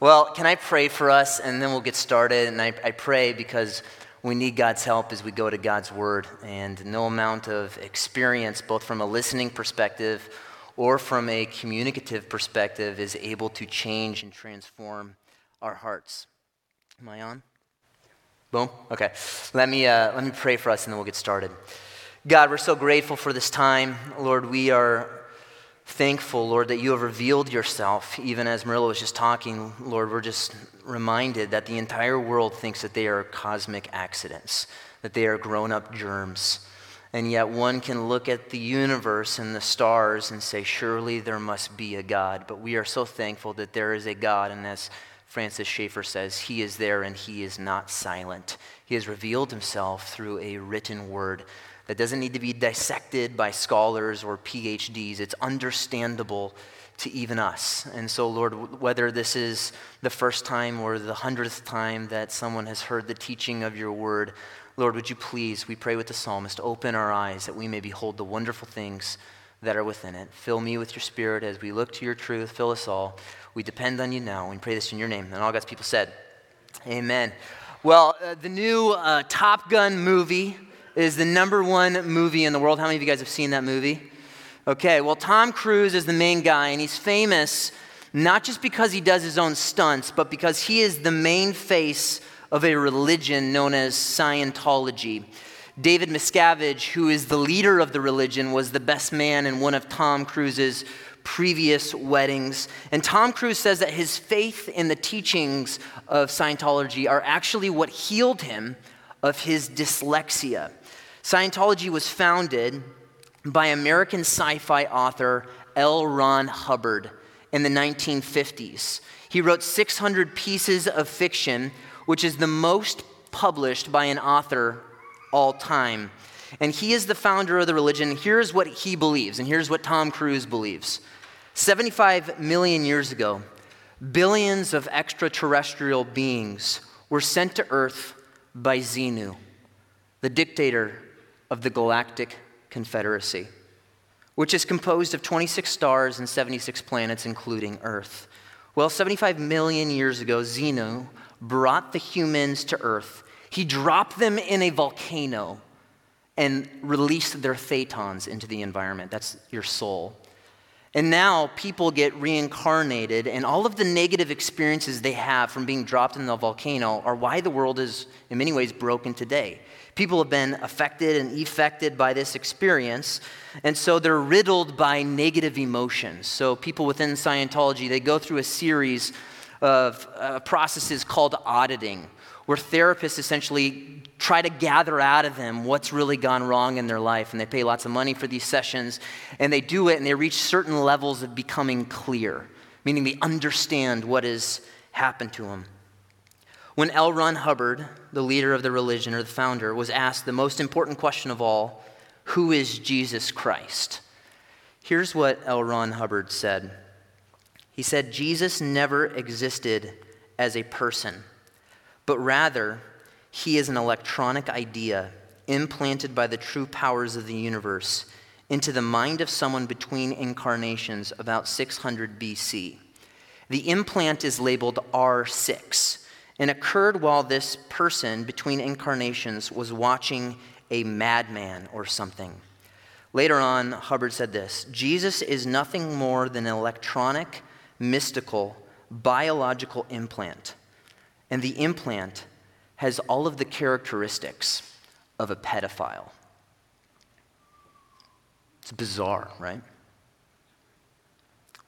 Well, can I pray for us and then we'll get started? And I, I pray because we need God's help as we go to God's Word. And no amount of experience, both from a listening perspective or from a communicative perspective, is able to change and transform our hearts. Am I on? Boom? Okay. Let me, uh, let me pray for us and then we'll get started. God, we're so grateful for this time. Lord, we are thankful, Lord, that you have revealed yourself. Even as Marilla was just talking, Lord, we're just reminded that the entire world thinks that they are cosmic accidents, that they are grown up germs. And yet one can look at the universe and the stars and say, surely there must be a God. But we are so thankful that there is a God. And as Francis Schaeffer says, He is there and He is not silent. He has revealed Himself through a written word that doesn't need to be dissected by scholars or PhDs. It's understandable to even us. And so, Lord, whether this is the first time or the hundredth time that someone has heard the teaching of your word, Lord, would you please, we pray with the psalmist, open our eyes that we may behold the wonderful things that are within it. Fill me with your spirit as we look to your truth. Fill us all. We depend on you now. We pray this in your name. And all God's people said, Amen. Well, uh, the new uh, Top Gun movie is the number one movie in the world. How many of you guys have seen that movie? Okay, well, Tom Cruise is the main guy, and he's famous not just because he does his own stunts, but because he is the main face of a religion known as Scientology. David Miscavige, who is the leader of the religion, was the best man in one of Tom Cruise's previous weddings. And Tom Cruise says that his faith in the teachings of Scientology are actually what healed him of his dyslexia. Scientology was founded by American sci fi author L. Ron Hubbard in the 1950s. He wrote 600 pieces of fiction, which is the most published by an author all time. And he is the founder of the religion. Here's what he believes, and here's what Tom Cruise believes 75 million years ago, billions of extraterrestrial beings were sent to Earth by Xenu, the dictator of the Galactic Confederacy, which is composed of 26 stars and 76 planets, including Earth. Well, 75 million years ago, Xenu brought the humans to Earth. He dropped them in a volcano and released their thetans into the environment. That's your soul. And now people get reincarnated, and all of the negative experiences they have from being dropped in the volcano are why the world is, in many ways, broken today. People have been affected and effected by this experience, and so they're riddled by negative emotions. So, people within Scientology, they go through a series of uh, processes called auditing, where therapists essentially try to gather out of them what's really gone wrong in their life. And they pay lots of money for these sessions, and they do it, and they reach certain levels of becoming clear, meaning they understand what has happened to them. When L. Ron Hubbard, the leader of the religion or the founder, was asked the most important question of all who is Jesus Christ? Here's what L. Ron Hubbard said He said, Jesus never existed as a person, but rather, he is an electronic idea implanted by the true powers of the universe into the mind of someone between incarnations about 600 BC. The implant is labeled R6 and occurred while this person between incarnations was watching a madman or something. Later on, Hubbard said this Jesus is nothing more than an electronic, mystical, biological implant. And the implant has all of the characteristics of a pedophile. It's bizarre, right?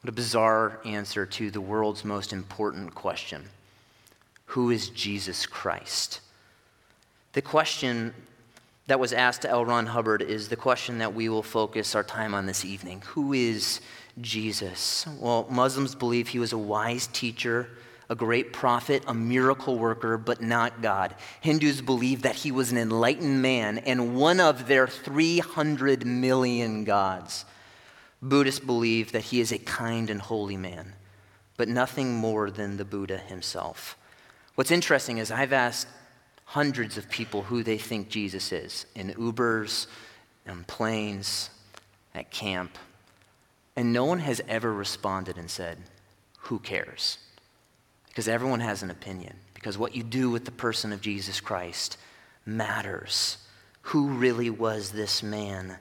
What a bizarre answer to the world's most important question. Who is Jesus Christ? The question that was asked to L. Ron Hubbard is the question that we will focus our time on this evening. Who is Jesus? Well, Muslims believe he was a wise teacher, a great prophet, a miracle worker, but not God. Hindus believe that he was an enlightened man and one of their 300 million gods. Buddhists believe that he is a kind and holy man, but nothing more than the Buddha himself. What's interesting is I've asked hundreds of people who they think Jesus is in Ubers, in planes, at camp, and no one has ever responded and said, Who cares? Because everyone has an opinion, because what you do with the person of Jesus Christ matters. Who really was this man?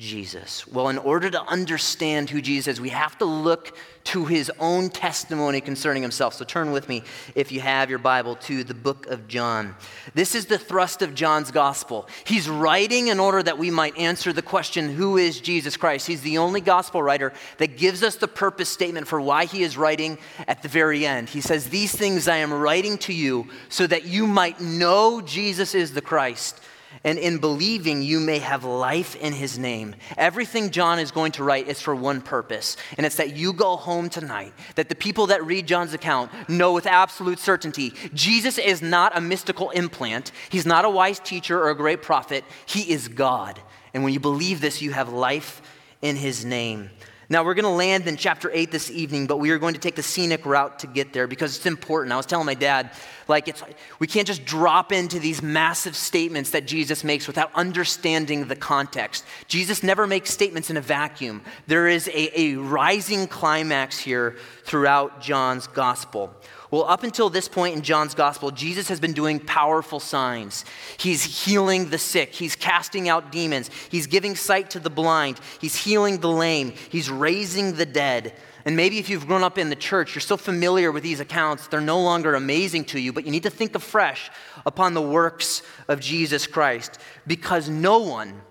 Jesus? Well, in order to understand who Jesus is, we have to look to his own testimony concerning himself. So turn with me, if you have your Bible, to the book of John. This is the thrust of John's gospel. He's writing in order that we might answer the question, Who is Jesus Christ? He's the only gospel writer that gives us the purpose statement for why he is writing at the very end. He says, These things I am writing to you so that you might know Jesus is the Christ and in believing you may have life in his name. Everything John is going to write is for one purpose, and it's that you go home tonight, that the people that read John's account know with absolute certainty Jesus is not a mystical implant, he's not a wise teacher or a great prophet, he is God. And when you believe this, you have life in his name. Now, we're going to land in chapter 8 this evening, but we are going to take the scenic route to get there because it's important. I was telling my dad, like, it's, we can't just drop into these massive statements that Jesus makes without understanding the context. Jesus never makes statements in a vacuum. There is a, a rising climax here throughout John's gospel. Well, up until this point in John's gospel, Jesus has been doing powerful signs. He's healing the sick, he's casting out demons, he's giving sight to the blind, he's healing the lame, he's raising the dead. And maybe if you've grown up in the church, you're so familiar with these accounts, they're no longer amazing to you, but you need to think afresh upon the works of Jesus Christ. Because no one,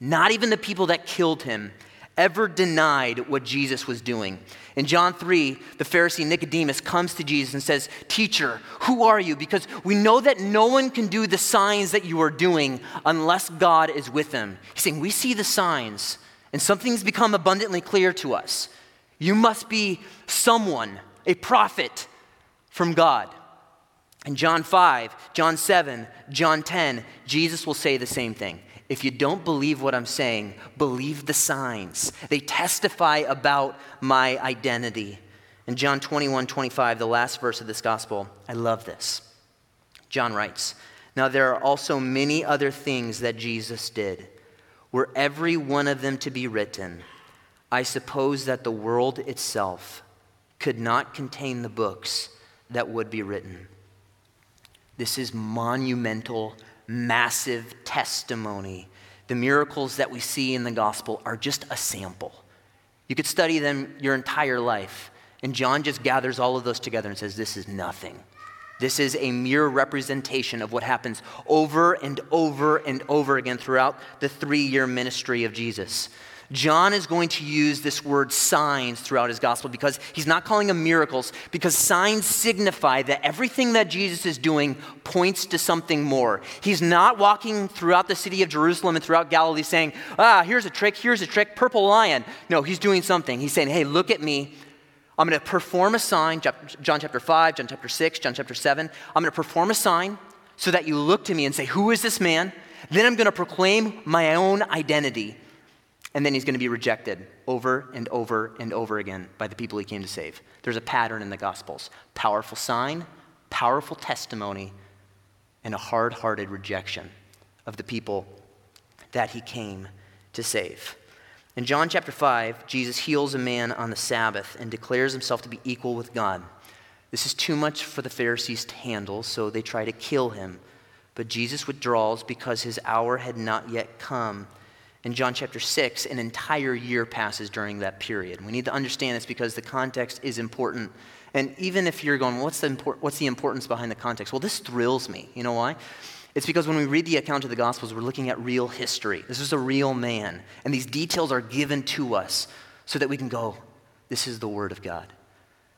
not even the people that killed him, ever denied what Jesus was doing. In John 3, the Pharisee Nicodemus comes to Jesus and says, Teacher, who are you? Because we know that no one can do the signs that you are doing unless God is with them. He's saying, We see the signs, and something's become abundantly clear to us. You must be someone, a prophet from God. In John 5, John 7, John 10, Jesus will say the same thing. If you don't believe what I'm saying, believe the signs. They testify about my identity. In John 21 25, the last verse of this gospel, I love this. John writes, Now there are also many other things that Jesus did. Were every one of them to be written, I suppose that the world itself could not contain the books that would be written. This is monumental massive testimony. The miracles that we see in the gospel are just a sample. You could study them your entire life. And John just gathers all of those together and says, This is nothing. This is a mere representation of what happens over and over and over again throughout the three year ministry of Jesus. John is going to use this word signs throughout his gospel because he's not calling them miracles, because signs signify that everything that Jesus is doing points to something more. He's not walking throughout the city of Jerusalem and throughout Galilee saying, ah, here's a trick, here's a trick, purple lion. No, he's doing something. He's saying, hey, look at me. I'm going to perform a sign, John chapter 5, John chapter 6, John chapter 7. I'm going to perform a sign so that you look to me and say, Who is this man? Then I'm going to proclaim my own identity and then he's going to be rejected over and over and over again by the people he came to save. There's a pattern in the Gospels powerful sign, powerful testimony, and a hard hearted rejection of the people that he came to save. In John chapter 5, Jesus heals a man on the Sabbath and declares himself to be equal with God. This is too much for the Pharisees to handle, so they try to kill him. But Jesus withdraws because his hour had not yet come in John chapter 6, an entire year passes during that period. We need to understand this because the context is important. And even if you're going, what's the, import- what's the importance behind the context? Well, this thrills me. You know why? It's because when we read the account of the Gospels, we're looking at real history. This is a real man. And these details are given to us so that we can go, this is the Word of God.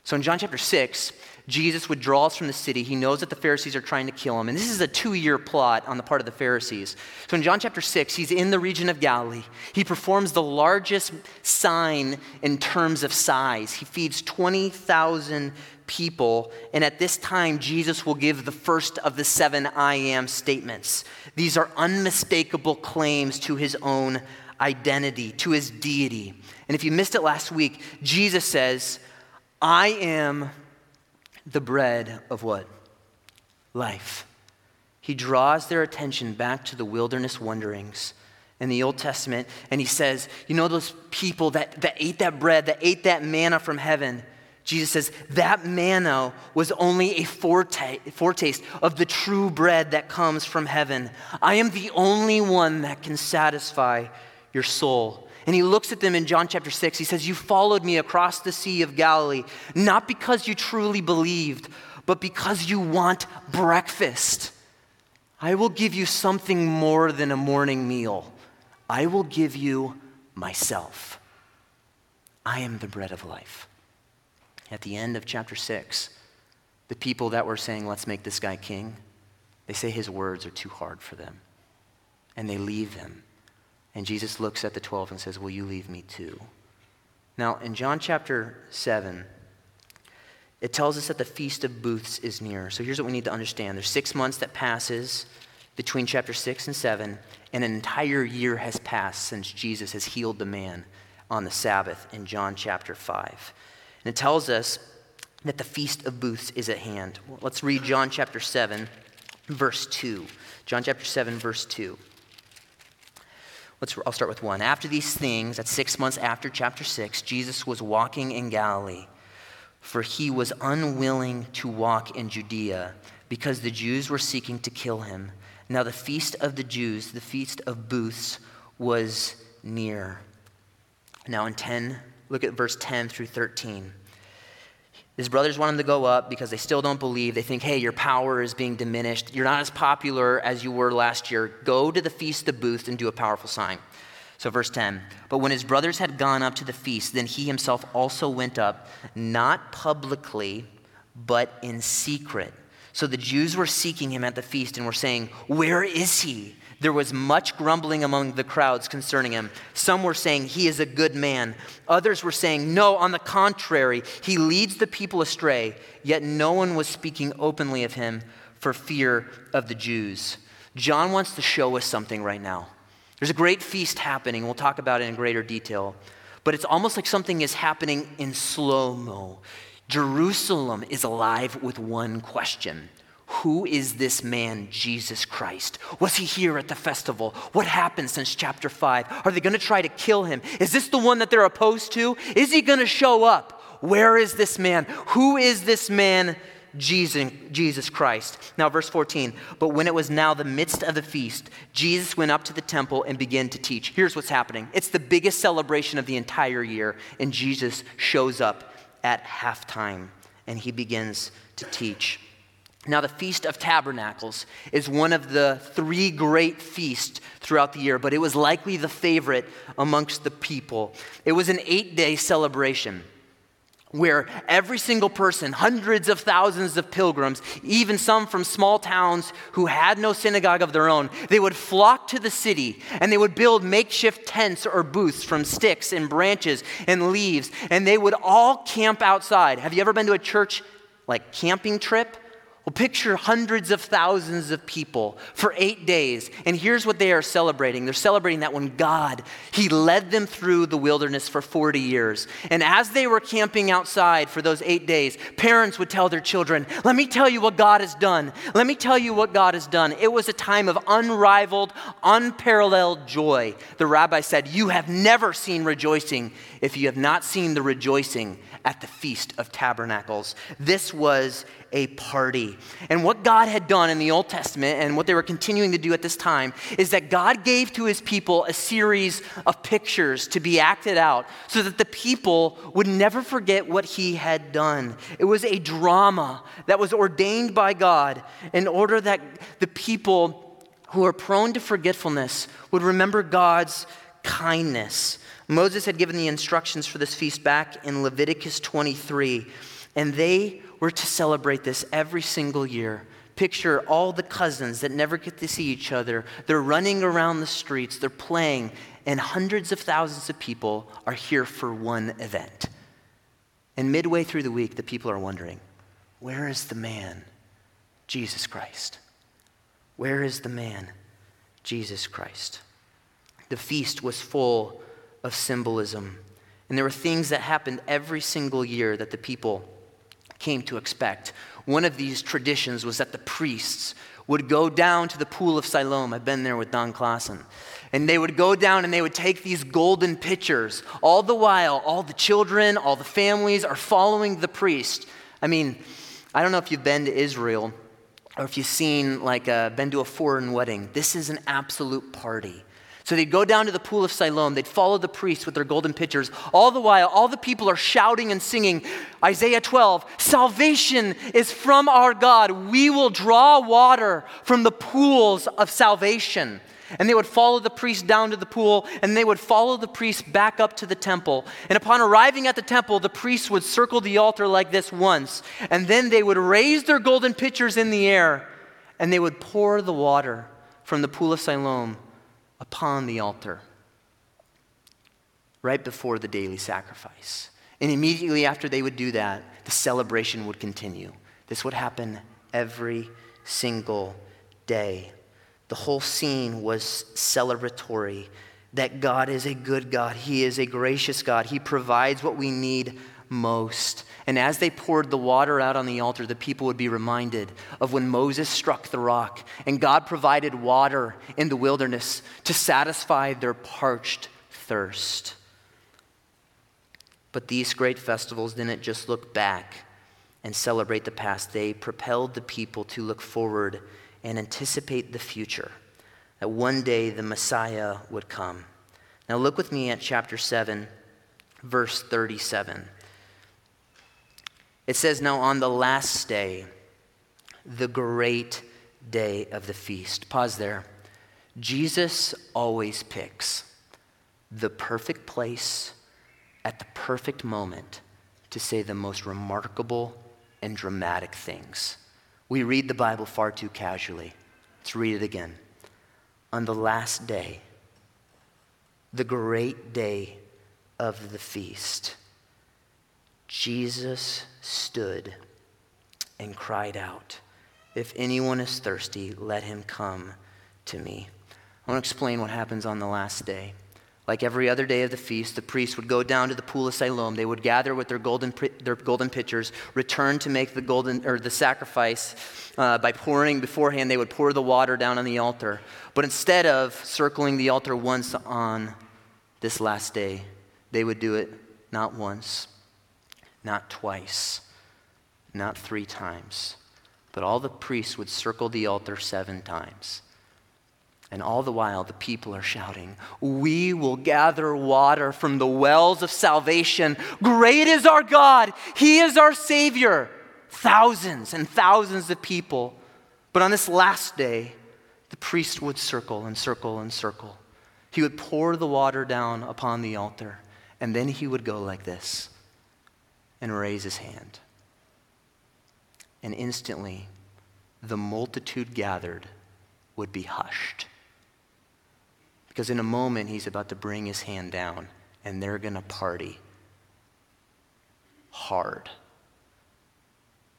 So in John chapter 6, Jesus withdraws from the city. He knows that the Pharisees are trying to kill him. And this is a two year plot on the part of the Pharisees. So in John chapter 6, he's in the region of Galilee. He performs the largest sign in terms of size. He feeds 20,000 people. And at this time, Jesus will give the first of the seven I am statements. These are unmistakable claims to his own identity, to his deity. And if you missed it last week, Jesus says, I am the bread of what? Life. He draws their attention back to the wilderness wanderings in the Old Testament, and he says, You know, those people that, that ate that bread, that ate that manna from heaven, Jesus says, that manna was only a foretaste of the true bread that comes from heaven. I am the only one that can satisfy your soul. And he looks at them in John chapter 6. He says, You followed me across the Sea of Galilee, not because you truly believed, but because you want breakfast. I will give you something more than a morning meal. I will give you myself. I am the bread of life. At the end of chapter 6, the people that were saying, Let's make this guy king, they say his words are too hard for them. And they leave him. And Jesus looks at the 12 and says, Will you leave me too? Now, in John chapter 7, it tells us that the Feast of Booths is near. So here's what we need to understand there's six months that passes between chapter 6 and 7, and an entire year has passed since Jesus has healed the man on the Sabbath in John chapter 5. And it tells us that the Feast of Booths is at hand. Well, let's read John chapter 7, verse 2. John chapter 7, verse 2. Let's, I'll start with one. After these things, at six months after chapter 6, Jesus was walking in Galilee, for he was unwilling to walk in Judea because the Jews were seeking to kill him. Now, the feast of the Jews, the feast of booths, was near. Now, in 10, Look at verse 10 through 13. His brothers want him to go up because they still don't believe. They think, hey, your power is being diminished. You're not as popular as you were last year. Go to the feast of booths and do a powerful sign. So, verse 10 But when his brothers had gone up to the feast, then he himself also went up, not publicly, but in secret. So the Jews were seeking him at the feast and were saying, Where is he? There was much grumbling among the crowds concerning him. Some were saying, He is a good man. Others were saying, No, on the contrary, he leads the people astray. Yet no one was speaking openly of him for fear of the Jews. John wants to show us something right now. There's a great feast happening. We'll talk about it in greater detail. But it's almost like something is happening in slow mo. Jerusalem is alive with one question who is this man, Jesus Christ? Was he here at the festival? What happened since chapter 5? Are they going to try to kill him? Is this the one that they're opposed to? Is he going to show up? Where is this man? Who is this man, Jesus, Jesus Christ? Now, verse 14. But when it was now the midst of the feast, Jesus went up to the temple and began to teach. Here's what's happening it's the biggest celebration of the entire year, and Jesus shows up at halftime and he begins to teach. Now, the Feast of Tabernacles is one of the three great feasts throughout the year, but it was likely the favorite amongst the people. It was an eight day celebration where every single person, hundreds of thousands of pilgrims, even some from small towns who had no synagogue of their own, they would flock to the city and they would build makeshift tents or booths from sticks and branches and leaves, and they would all camp outside. Have you ever been to a church like camping trip? Well, picture hundreds of thousands of people for eight days. And here's what they are celebrating they're celebrating that when God, He led them through the wilderness for 40 years. And as they were camping outside for those eight days, parents would tell their children, Let me tell you what God has done. Let me tell you what God has done. It was a time of unrivaled, unparalleled joy. The rabbi said, You have never seen rejoicing if you have not seen the rejoicing at the Feast of Tabernacles. This was a party. And what God had done in the Old Testament and what they were continuing to do at this time is that God gave to his people a series of pictures to be acted out so that the people would never forget what he had done. It was a drama that was ordained by God in order that the people who are prone to forgetfulness would remember God's kindness. Moses had given the instructions for this feast back in Leviticus 23, and they we're to celebrate this every single year. Picture all the cousins that never get to see each other. They're running around the streets, they're playing, and hundreds of thousands of people are here for one event. And midway through the week, the people are wondering where is the man, Jesus Christ? Where is the man, Jesus Christ? The feast was full of symbolism. And there were things that happened every single year that the people came to expect. One of these traditions was that the priests would go down to the pool of Siloam. I've been there with Don Clausen. And they would go down and they would take these golden pitchers. All the while, all the children, all the families are following the priest. I mean, I don't know if you've been to Israel or if you've seen, like, uh, been to a foreign wedding. This is an absolute party. So they'd go down to the pool of Siloam. They'd follow the priests with their golden pitchers. All the while, all the people are shouting and singing Isaiah 12 Salvation is from our God. We will draw water from the pools of salvation. And they would follow the priest down to the pool, and they would follow the priest back up to the temple. And upon arriving at the temple, the priests would circle the altar like this once, and then they would raise their golden pitchers in the air, and they would pour the water from the pool of Siloam upon the altar right before the daily sacrifice. And immediately after they would do that, the celebration would continue. This would happen every single day. The whole scene was celebratory that God is a good God, He is a gracious God, He provides what we need most. And as they poured the water out on the altar, the people would be reminded of when Moses struck the rock and God provided water in the wilderness to satisfy their parched thirst. But these great festivals didn't just look back and celebrate the past, they propelled the people to look forward and anticipate the future, that one day the Messiah would come. Now, look with me at chapter 7, verse 37. It says, Now on the last day, the great day of the feast. Pause there. Jesus always picks the perfect place at the perfect moment to say the most remarkable and dramatic things. We read the Bible far too casually. Let's read it again. On the last day, the great day of the feast, Jesus stood and cried out, If anyone is thirsty, let him come to me. I want to explain what happens on the last day. Like every other day of the feast, the priests would go down to the pool of Siloam. They would gather with their golden, their golden pitchers, return to make the golden or the sacrifice uh, by pouring beforehand. They would pour the water down on the altar. But instead of circling the altar once on this last day, they would do it not once, not twice, not three times, but all the priests would circle the altar seven times. And all the while, the people are shouting, We will gather water from the wells of salvation. Great is our God. He is our Savior. Thousands and thousands of people. But on this last day, the priest would circle and circle and circle. He would pour the water down upon the altar, and then he would go like this and raise his hand. And instantly, the multitude gathered would be hushed. Because in a moment, he's about to bring his hand down and they're going to party hard.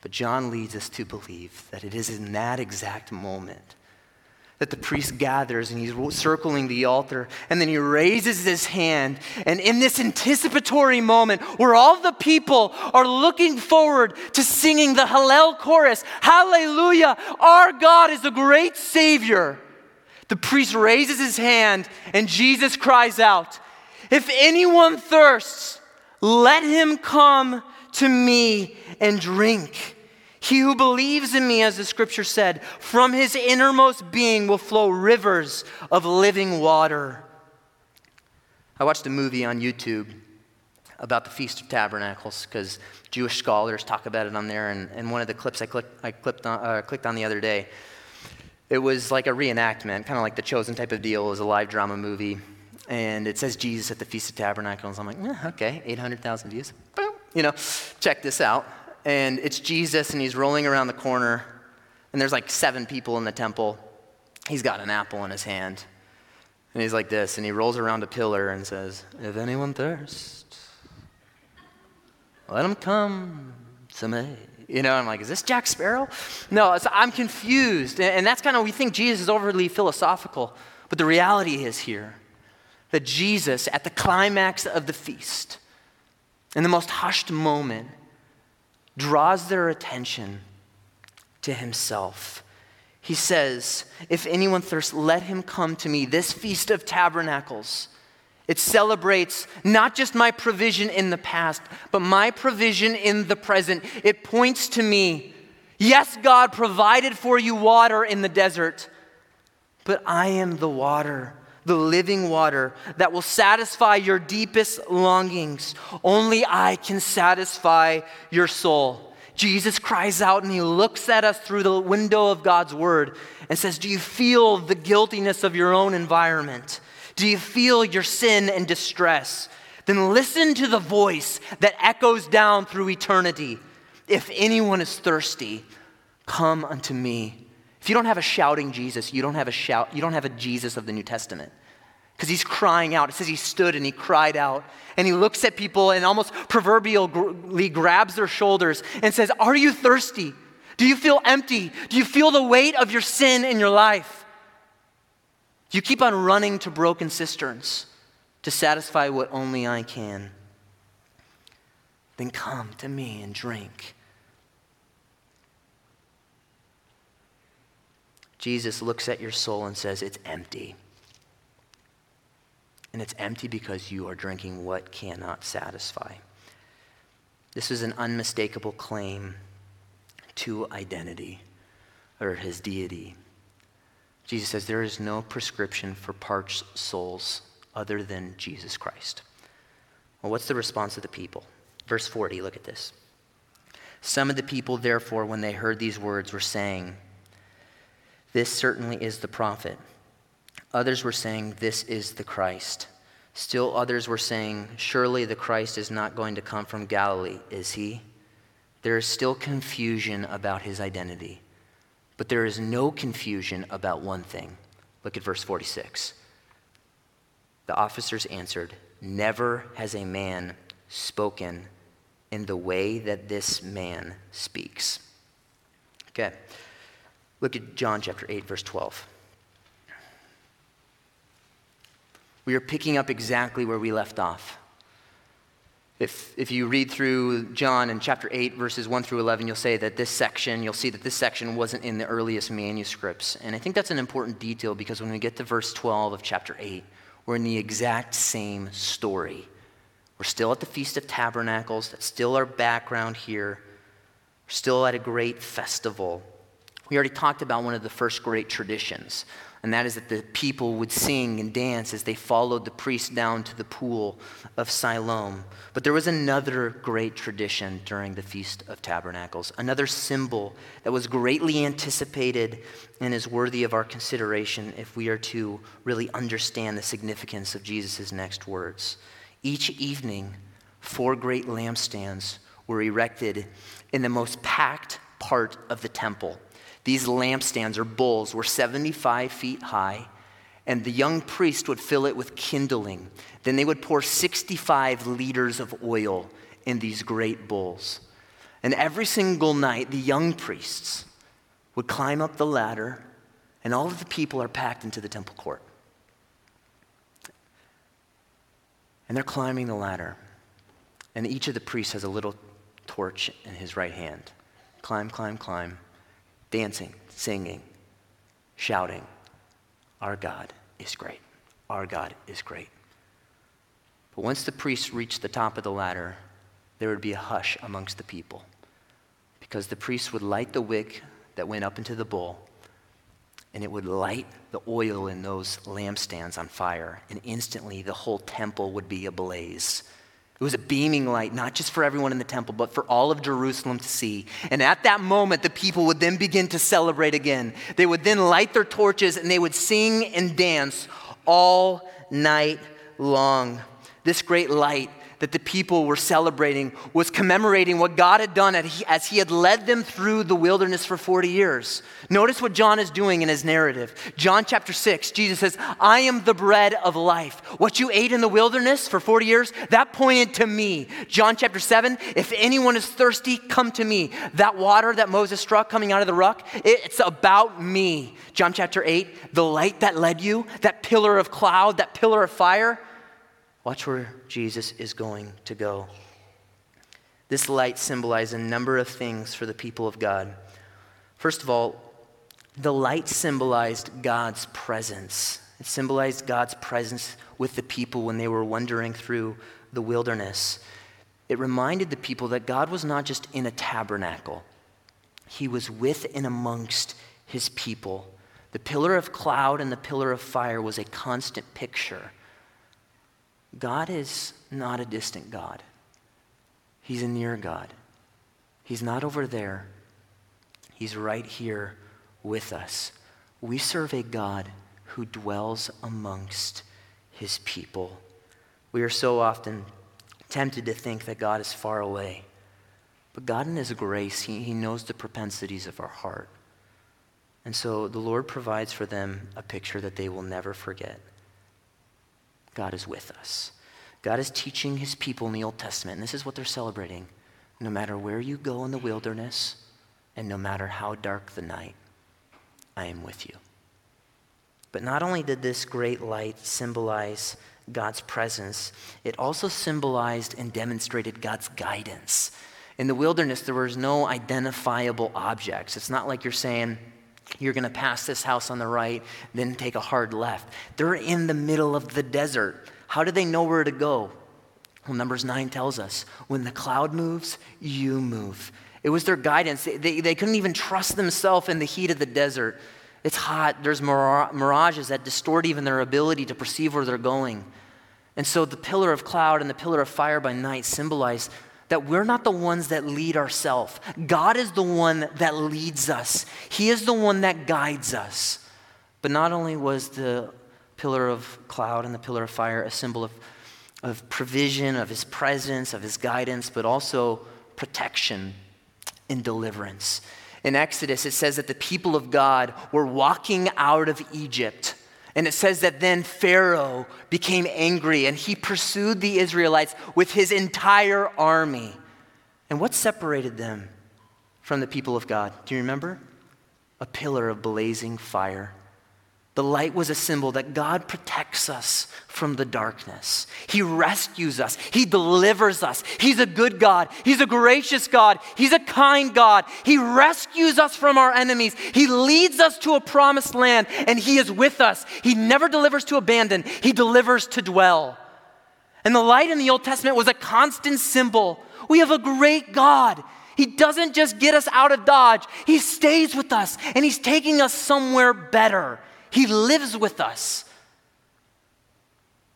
But John leads us to believe that it is in that exact moment that the priest gathers and he's circling the altar and then he raises his hand. And in this anticipatory moment where all the people are looking forward to singing the Hallel chorus, Hallelujah, our God is a great Savior. The priest raises his hand and Jesus cries out, If anyone thirsts, let him come to me and drink. He who believes in me, as the scripture said, from his innermost being will flow rivers of living water. I watched a movie on YouTube about the Feast of Tabernacles because Jewish scholars talk about it on there. And, and one of the clips I, clicked, I clipped on, uh, clicked on the other day it was like a reenactment, kind of like the Chosen type of deal. It was a live drama movie. And it says Jesus at the Feast of Tabernacles. I'm like, eh, okay, 800,000 views. Boom. You know, check this out. And it's Jesus, and he's rolling around the corner, and there's like seven people in the temple. He's got an apple in his hand. And he's like this, and he rolls around a pillar and says, If anyone thirsts, let him come to me. You know, I'm like, is this Jack Sparrow? No, I'm confused. And that's kind of, we think Jesus is overly philosophical. But the reality is here that Jesus, at the climax of the feast, in the most hushed moment, draws their attention to himself. He says, If anyone thirsts, let him come to me. This Feast of Tabernacles, it celebrates not just my provision in the past, but my provision in the present. It points to me. Yes, God provided for you water in the desert, but I am the water the living water that will satisfy your deepest longings. Only I can satisfy your soul. Jesus cries out and he looks at us through the window of God's word and says, Do you feel the guiltiness of your own environment? Do you feel your sin and distress? Then listen to the voice that echoes down through eternity. If anyone is thirsty, come unto me if you don't have a shouting Jesus, you don't have a shout, you don't have a Jesus of the New Testament. Because he's crying out. It says he stood and he cried out. And he looks at people and almost proverbially grabs their shoulders and says, Are you thirsty? Do you feel empty? Do you feel the weight of your sin in your life? You keep on running to broken cisterns to satisfy what only I can? Then come to me and drink. Jesus looks at your soul and says, It's empty. And it's empty because you are drinking what cannot satisfy. This is an unmistakable claim to identity or his deity. Jesus says there is no prescription for parched souls other than Jesus Christ. Well, what's the response of the people? Verse 40, look at this. Some of the people, therefore, when they heard these words, were saying, this certainly is the prophet. Others were saying, This is the Christ. Still others were saying, Surely the Christ is not going to come from Galilee, is he? There is still confusion about his identity. But there is no confusion about one thing. Look at verse 46. The officers answered, Never has a man spoken in the way that this man speaks. Okay. Look at John chapter 8, verse 12. We are picking up exactly where we left off. If, if you read through John in chapter 8, verses 1 through 11, you'll say that this section, you'll see that this section wasn't in the earliest manuscripts. And I think that's an important detail because when we get to verse 12 of chapter 8, we're in the exact same story. We're still at the Feast of Tabernacles. That's still our background here. We're still at a great festival. We already talked about one of the first great traditions, and that is that the people would sing and dance as they followed the priest down to the pool of Siloam. But there was another great tradition during the Feast of Tabernacles, another symbol that was greatly anticipated and is worthy of our consideration if we are to really understand the significance of Jesus' next words. Each evening, four great lampstands were erected in the most packed part of the temple these lampstands or bowls were 75 feet high, and the young priest would fill it with kindling. Then they would pour 65 liters of oil in these great bowls. And every single night, the young priests would climb up the ladder, and all of the people are packed into the temple court. And they're climbing the ladder, and each of the priests has a little torch in his right hand. Climb, climb, climb dancing, singing, shouting, Our God is great. Our God is great. But once the priests reached the top of the ladder, there would be a hush amongst the people because the priests would light the wick that went up into the bowl and it would light the oil in those lampstands on fire, and instantly the whole temple would be ablaze it was a beaming light, not just for everyone in the temple, but for all of Jerusalem to see. And at that moment, the people would then begin to celebrate again. They would then light their torches and they would sing and dance all night long. This great light that the people were celebrating was commemorating what God had done as he had led them through the wilderness for 40 years. Notice what John is doing in his narrative. John chapter 6, Jesus says, I am the bread of life. What you ate in the wilderness for 40 years, that pointed to me. John chapter 7, if anyone is thirsty, come to me. That water that Moses struck coming out of the rock, it's about me. John chapter 8, the light that led you, that pillar of cloud, that pillar of fire, Watch where Jesus is going to go. This light symbolized a number of things for the people of God. First of all, the light symbolized God's presence. It symbolized God's presence with the people when they were wandering through the wilderness. It reminded the people that God was not just in a tabernacle, He was with and amongst His people. The pillar of cloud and the pillar of fire was a constant picture. God is not a distant God, He's a near God. He's not over there, He's right here with us. We serve a God who dwells amongst His people. We are so often tempted to think that God is far away. But God, in His grace, He, he knows the propensities of our heart. And so the Lord provides for them a picture that they will never forget. God is with us. God is teaching his people in the Old Testament, and this is what they're celebrating. No matter where you go in the wilderness, and no matter how dark the night, I am with you. But not only did this great light symbolize God's presence, it also symbolized and demonstrated God's guidance. In the wilderness, there was no identifiable objects. It's not like you're saying, you're going to pass this house on the right, then take a hard left. They're in the middle of the desert. How do they know where to go? Well, Numbers 9 tells us when the cloud moves, you move. It was their guidance. They, they, they couldn't even trust themselves in the heat of the desert. It's hot, there's mirages that distort even their ability to perceive where they're going. And so the pillar of cloud and the pillar of fire by night symbolize that we're not the ones that lead ourselves. God is the one that leads us, He is the one that guides us. But not only was the pillar of cloud and the pillar of fire a symbol of, of provision, of His presence, of His guidance, but also protection and deliverance. In Exodus, it says that the people of God were walking out of Egypt and it says that then Pharaoh became angry and he pursued the Israelites with his entire army. And what separated them from the people of God? Do you remember? A pillar of blazing fire. The light was a symbol that God protects us from the darkness. He rescues us. He delivers us. He's a good God. He's a gracious God. He's a kind God. He rescues us from our enemies. He leads us to a promised land, and He is with us. He never delivers to abandon, He delivers to dwell. And the light in the Old Testament was a constant symbol. We have a great God. He doesn't just get us out of Dodge, He stays with us, and He's taking us somewhere better. He lives with us.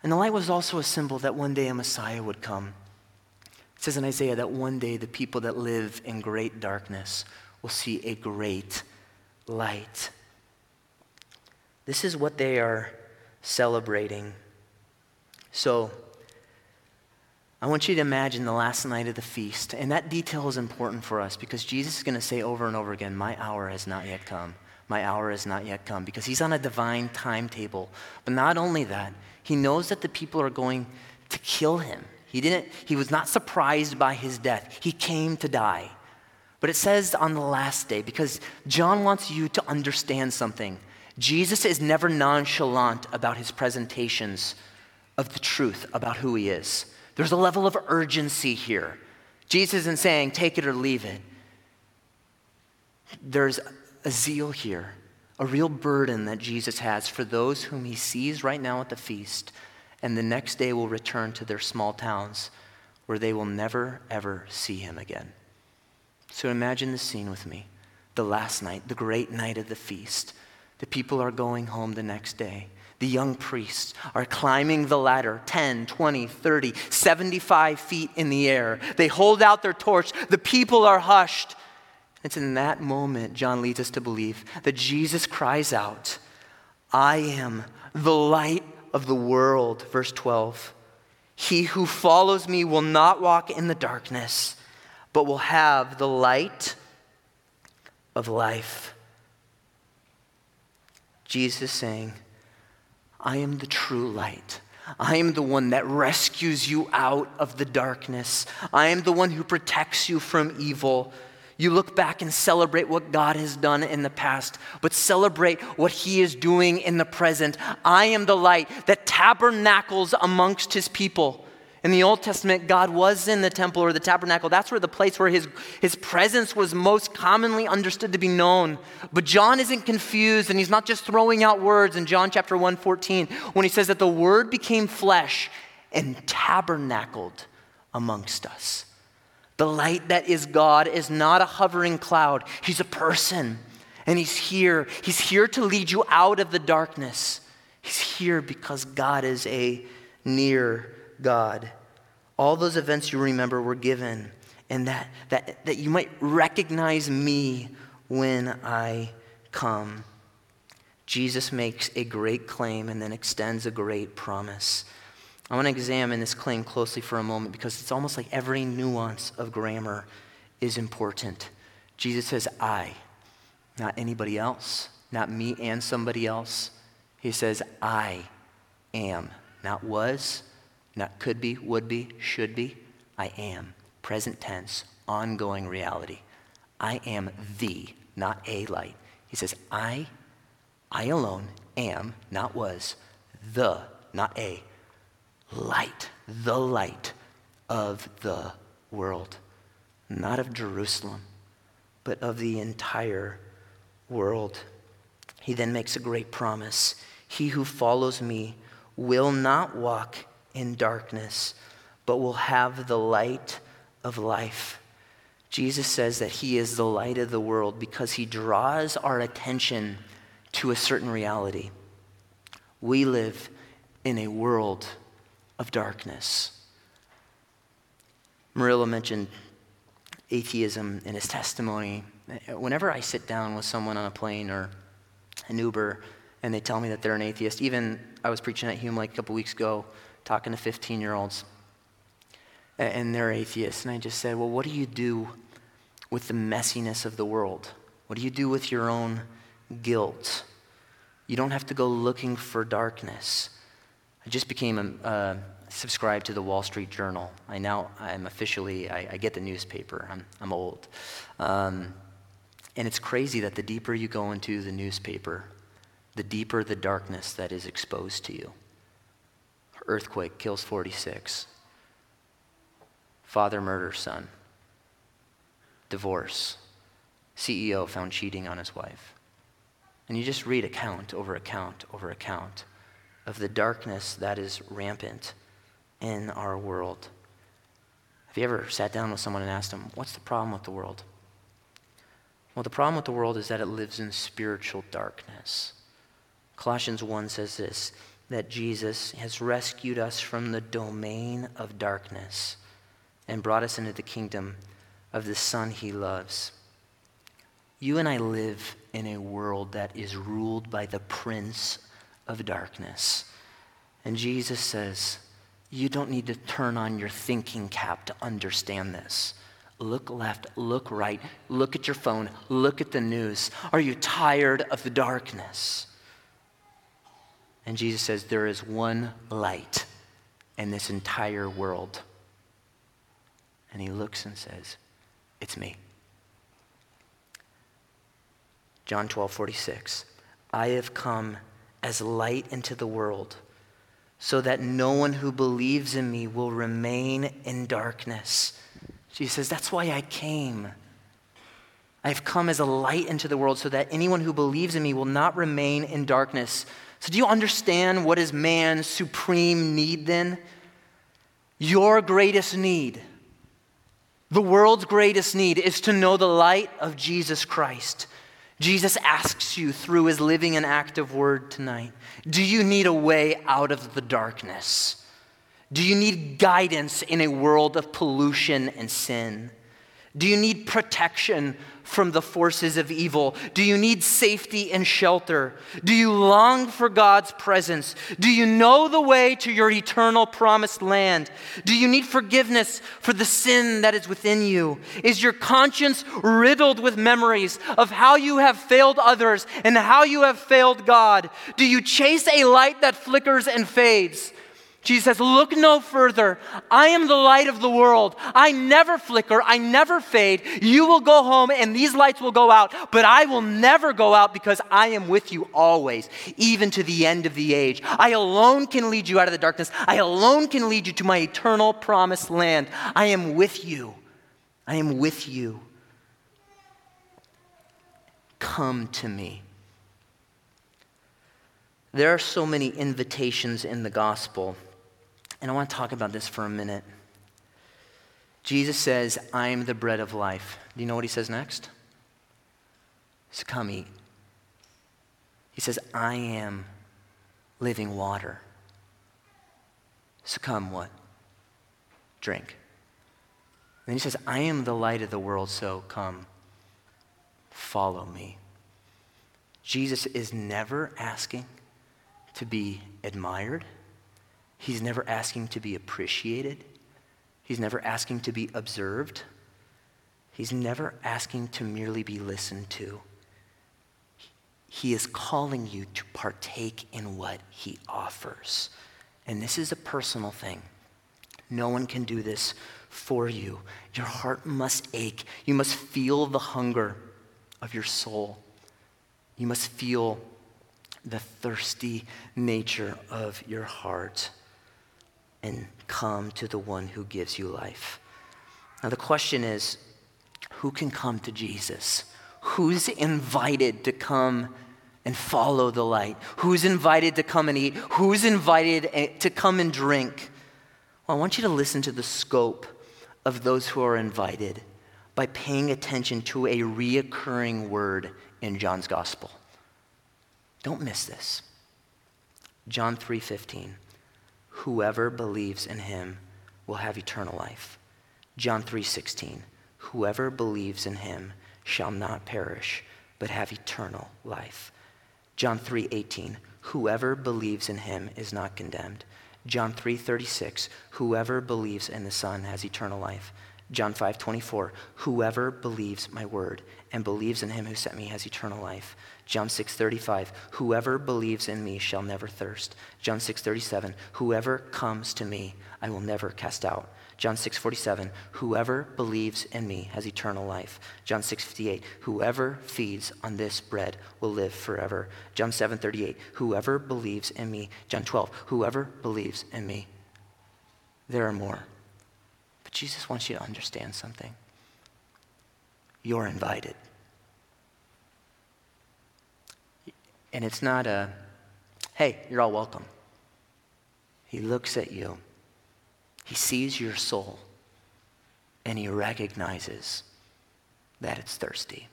And the light was also a symbol that one day a Messiah would come. It says in Isaiah that one day the people that live in great darkness will see a great light. This is what they are celebrating. So, I want you to imagine the last night of the feast. And that detail is important for us because Jesus is going to say over and over again, My hour has not yet come my hour has not yet come, because he's on a divine timetable. But not only that, he knows that the people are going to kill him. He didn't, he was not surprised by his death. He came to die. But it says on the last day, because John wants you to understand something. Jesus is never nonchalant about his presentations of the truth about who he is. There's a level of urgency here. Jesus isn't saying, take it or leave it. There's a zeal here, a real burden that Jesus has for those whom he sees right now at the feast, and the next day will return to their small towns where they will never, ever see him again. So imagine the scene with me the last night, the great night of the feast. The people are going home the next day. The young priests are climbing the ladder 10, 20, 30, 75 feet in the air. They hold out their torch. The people are hushed. It's in that moment, John leads us to believe that Jesus cries out, I am the light of the world. Verse 12. He who follows me will not walk in the darkness, but will have the light of life. Jesus saying, I am the true light. I am the one that rescues you out of the darkness. I am the one who protects you from evil. You look back and celebrate what God has done in the past, but celebrate what He is doing in the present. I am the light that tabernacles amongst His people. In the Old Testament, God was in the temple or the tabernacle. That's where the place where his, his presence was most commonly understood to be known. But John isn't confused and he's not just throwing out words in John chapter 1 14 when he says that the word became flesh and tabernacled amongst us. The light that is God is not a hovering cloud, he's a person. And he's here. He's here to lead you out of the darkness. He's here because God is a near God. All those events you remember were given, and that, that, that you might recognize me when I come. Jesus makes a great claim and then extends a great promise. I want to examine this claim closely for a moment because it's almost like every nuance of grammar is important. Jesus says, I, not anybody else, not me and somebody else. He says, I am, not was, not could be, would be, should be. I am. Present tense, ongoing reality. I am the, not a light. He says, I, I alone am, not was, the, not a, light, the light of the world. Not of Jerusalem, but of the entire world. He then makes a great promise. He who follows me will not walk in darkness, but will have the light of life. Jesus says that he is the light of the world because he draws our attention to a certain reality. We live in a world of darkness. Marilla mentioned atheism in his testimony. Whenever I sit down with someone on a plane or an Uber and they tell me that they're an atheist, even I was preaching at Hume Lake a couple weeks ago, talking to 15 year olds, and they're atheists. And I just said, Well, what do you do with the messiness of the world? What do you do with your own guilt? You don't have to go looking for darkness. I just became a, uh, subscribed to the Wall Street Journal. I now I'm officially I, I get the newspaper. I'm I'm old, um, and it's crazy that the deeper you go into the newspaper, the deeper the darkness that is exposed to you. Earthquake kills 46. Father murders son. Divorce. CEO found cheating on his wife. And you just read account over account over account of the darkness that is rampant in our world. Have you ever sat down with someone and asked them, What's the problem with the world? Well, the problem with the world is that it lives in spiritual darkness. Colossians 1 says this that Jesus has rescued us from the domain of darkness and brought us into the kingdom of the Son he loves. You and I live in a world that is ruled by the prince of darkness. And Jesus says, You don't need to turn on your thinking cap to understand this. Look left, look right, look at your phone, look at the news. Are you tired of the darkness? And Jesus says, There is one light in this entire world. And he looks and says, It's me. John 12, 46. I have come as light into the world, so that no one who believes in me will remain in darkness. Jesus says, That's why I came. I've come as a light into the world so that anyone who believes in me will not remain in darkness. So, do you understand what is man's supreme need then? Your greatest need, the world's greatest need, is to know the light of Jesus Christ. Jesus asks you through his living and active word tonight Do you need a way out of the darkness? Do you need guidance in a world of pollution and sin? Do you need protection from the forces of evil? Do you need safety and shelter? Do you long for God's presence? Do you know the way to your eternal promised land? Do you need forgiveness for the sin that is within you? Is your conscience riddled with memories of how you have failed others and how you have failed God? Do you chase a light that flickers and fades? Jesus says, Look no further. I am the light of the world. I never flicker. I never fade. You will go home and these lights will go out, but I will never go out because I am with you always, even to the end of the age. I alone can lead you out of the darkness. I alone can lead you to my eternal promised land. I am with you. I am with you. Come to me. There are so many invitations in the gospel and I want to talk about this for a minute. Jesus says, I am the bread of life. Do you know what he says next? He says, Come eat. He says, I am living water. So come what? Drink. And then he says, I am the light of the world, so come, follow me. Jesus is never asking to be admired. He's never asking to be appreciated. He's never asking to be observed. He's never asking to merely be listened to. He is calling you to partake in what he offers. And this is a personal thing. No one can do this for you. Your heart must ache. You must feel the hunger of your soul. You must feel the thirsty nature of your heart and come to the one who gives you life. Now, the question is who can come to Jesus? Who's invited to come and follow the light? Who's invited to come and eat? Who's invited eh, to come and drink? Well, I want you to listen to the scope of those who are invited by paying attention to a reoccurring word in John's gospel. Don't miss this. John 3:15 whoever believes in him will have eternal life. John 3:16 Whoever believes in him shall not perish but have eternal life. John 3:18 Whoever believes in him is not condemned. John 3:36 Whoever believes in the Son has eternal life. John 5:24 Whoever believes my word and believes in him who sent me has eternal life. John 6:35 Whoever believes in me shall never thirst. John 6:37 Whoever comes to me I will never cast out. John 6:47 Whoever believes in me has eternal life. John 6:58 Whoever feeds on this bread will live forever. John 7:38 Whoever believes in me. John 12 Whoever believes in me. There are more. But Jesus wants you to understand something. You're invited. And it's not a, hey, you're all welcome. He looks at you, he sees your soul, and he recognizes that it's thirsty.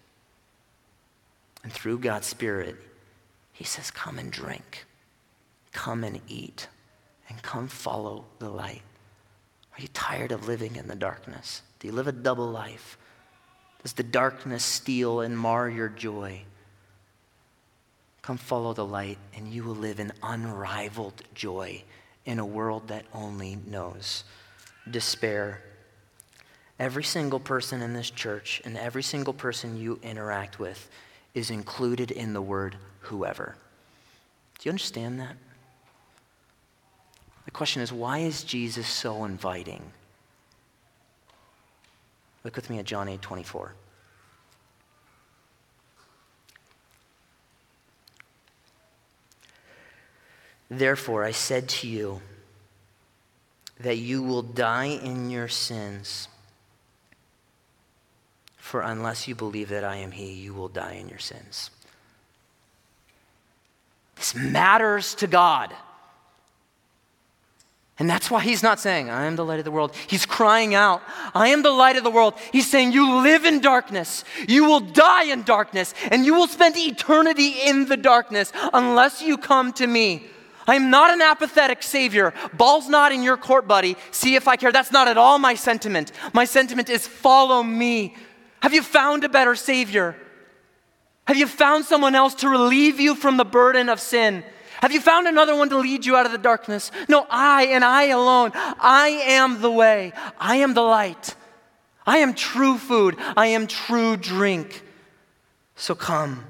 And through God's Spirit, he says, Come and drink, come and eat, and come follow the light. Are you tired of living in the darkness? Do you live a double life? Does the darkness steal and mar your joy? Come follow the light, and you will live in unrivaled joy in a world that only knows despair. Every single person in this church and every single person you interact with is included in the word whoever. Do you understand that? The question is why is Jesus so inviting? Look with me at John 8 24. Therefore, I said to you that you will die in your sins. For unless you believe that I am He, you will die in your sins. This matters to God. And that's why he's not saying, I am the light of the world. He's crying out, I am the light of the world. He's saying, You live in darkness. You will die in darkness, and you will spend eternity in the darkness unless you come to me. I am not an apathetic Savior. Ball's not in your court, buddy. See if I care. That's not at all my sentiment. My sentiment is follow me. Have you found a better Savior? Have you found someone else to relieve you from the burden of sin? Have you found another one to lead you out of the darkness? No, I and I alone. I am the way. I am the light. I am true food. I am true drink. So come.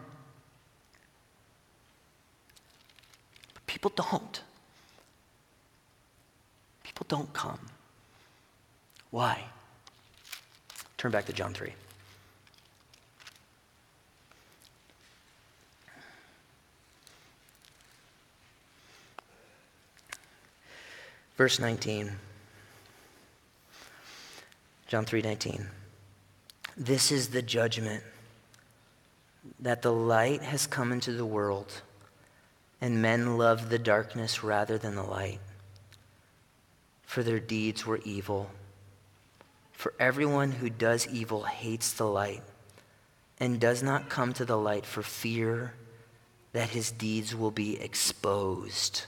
But People don't. People don't come. Why? Turn back to John 3. Verse 19. John 3:19. This is the judgment that the light has come into the world and men loved the darkness rather than the light for their deeds were evil. For everyone who does evil hates the light and does not come to the light for fear that his deeds will be exposed.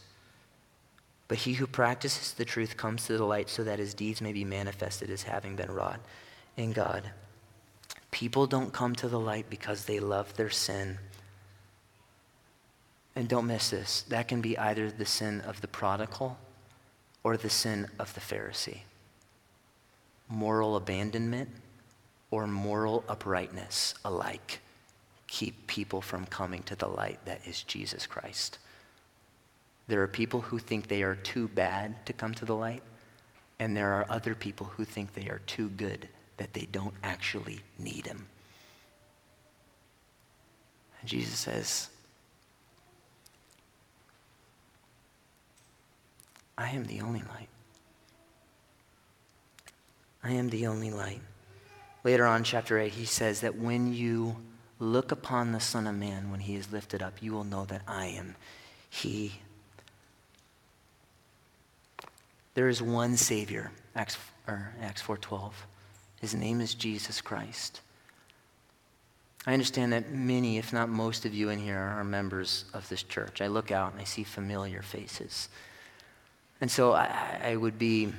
But he who practices the truth comes to the light so that his deeds may be manifested as having been wrought in God. People don't come to the light because they love their sin. And don't miss this. That can be either the sin of the prodigal or the sin of the Pharisee. Moral abandonment or moral uprightness alike keep people from coming to the light that is Jesus Christ. There are people who think they are too bad to come to the light, and there are other people who think they are too good that they don't actually need him. And Jesus says, I am the only light. I am the only light. Later on, chapter 8, he says that when you look upon the Son of Man, when he is lifted up, you will know that I am he there is one Savior, Acts, or Acts 4.12. His name is Jesus Christ. I understand that many, if not most of you in here, are members of this church. I look out and I see familiar faces. And so I, I would be,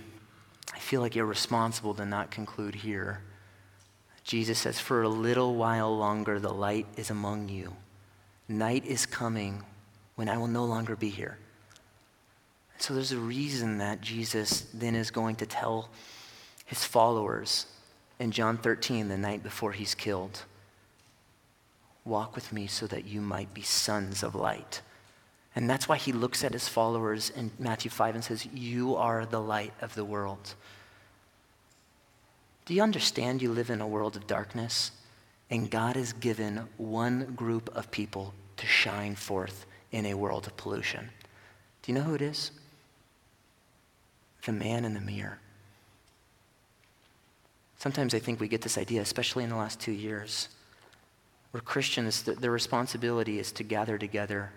I feel like irresponsible to not conclude here. Jesus says, For a little while longer, the light is among you. Night is coming when I will no longer be here. So there's a reason that Jesus then is going to tell his followers in John 13, the night before he's killed, walk with me so that you might be sons of light. And that's why he looks at his followers in Matthew 5 and says, You are the light of the world. Do you understand you live in a world of darkness? And God has given one group of people to shine forth in a world of pollution. Do you know who it is? The man in the mirror. Sometimes I think we get this idea, especially in the last two years, where Christians, the, responsibility is to gather together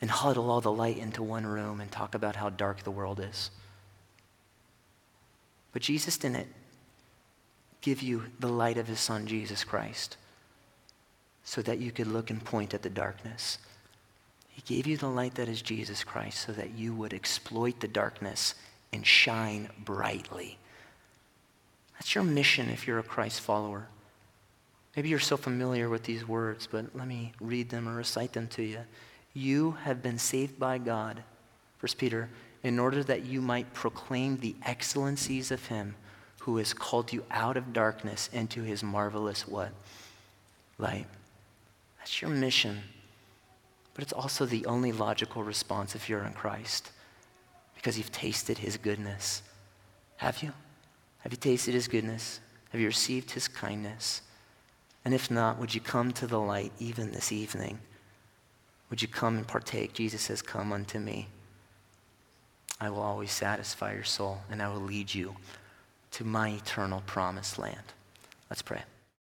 and huddle all the light into one room and talk about how dark the world is. But Jesus didn't give you the light of his son, Jesus Christ, so that you could look and point at the darkness. He gave you the light that is Jesus Christ so that you would exploit the darkness and shine brightly. That's your mission if you're a Christ follower. Maybe you're so familiar with these words, but let me read them or recite them to you. You have been saved by God, First Peter, in order that you might proclaim the excellencies of him who has called you out of darkness into his marvelous what? Light. That's your mission. But it's also the only logical response if you're in Christ because you've tasted his goodness. Have you? Have you tasted his goodness? Have you received his kindness? And if not, would you come to the light even this evening? Would you come and partake? Jesus says, Come unto me. I will always satisfy your soul, and I will lead you to my eternal promised land. Let's pray.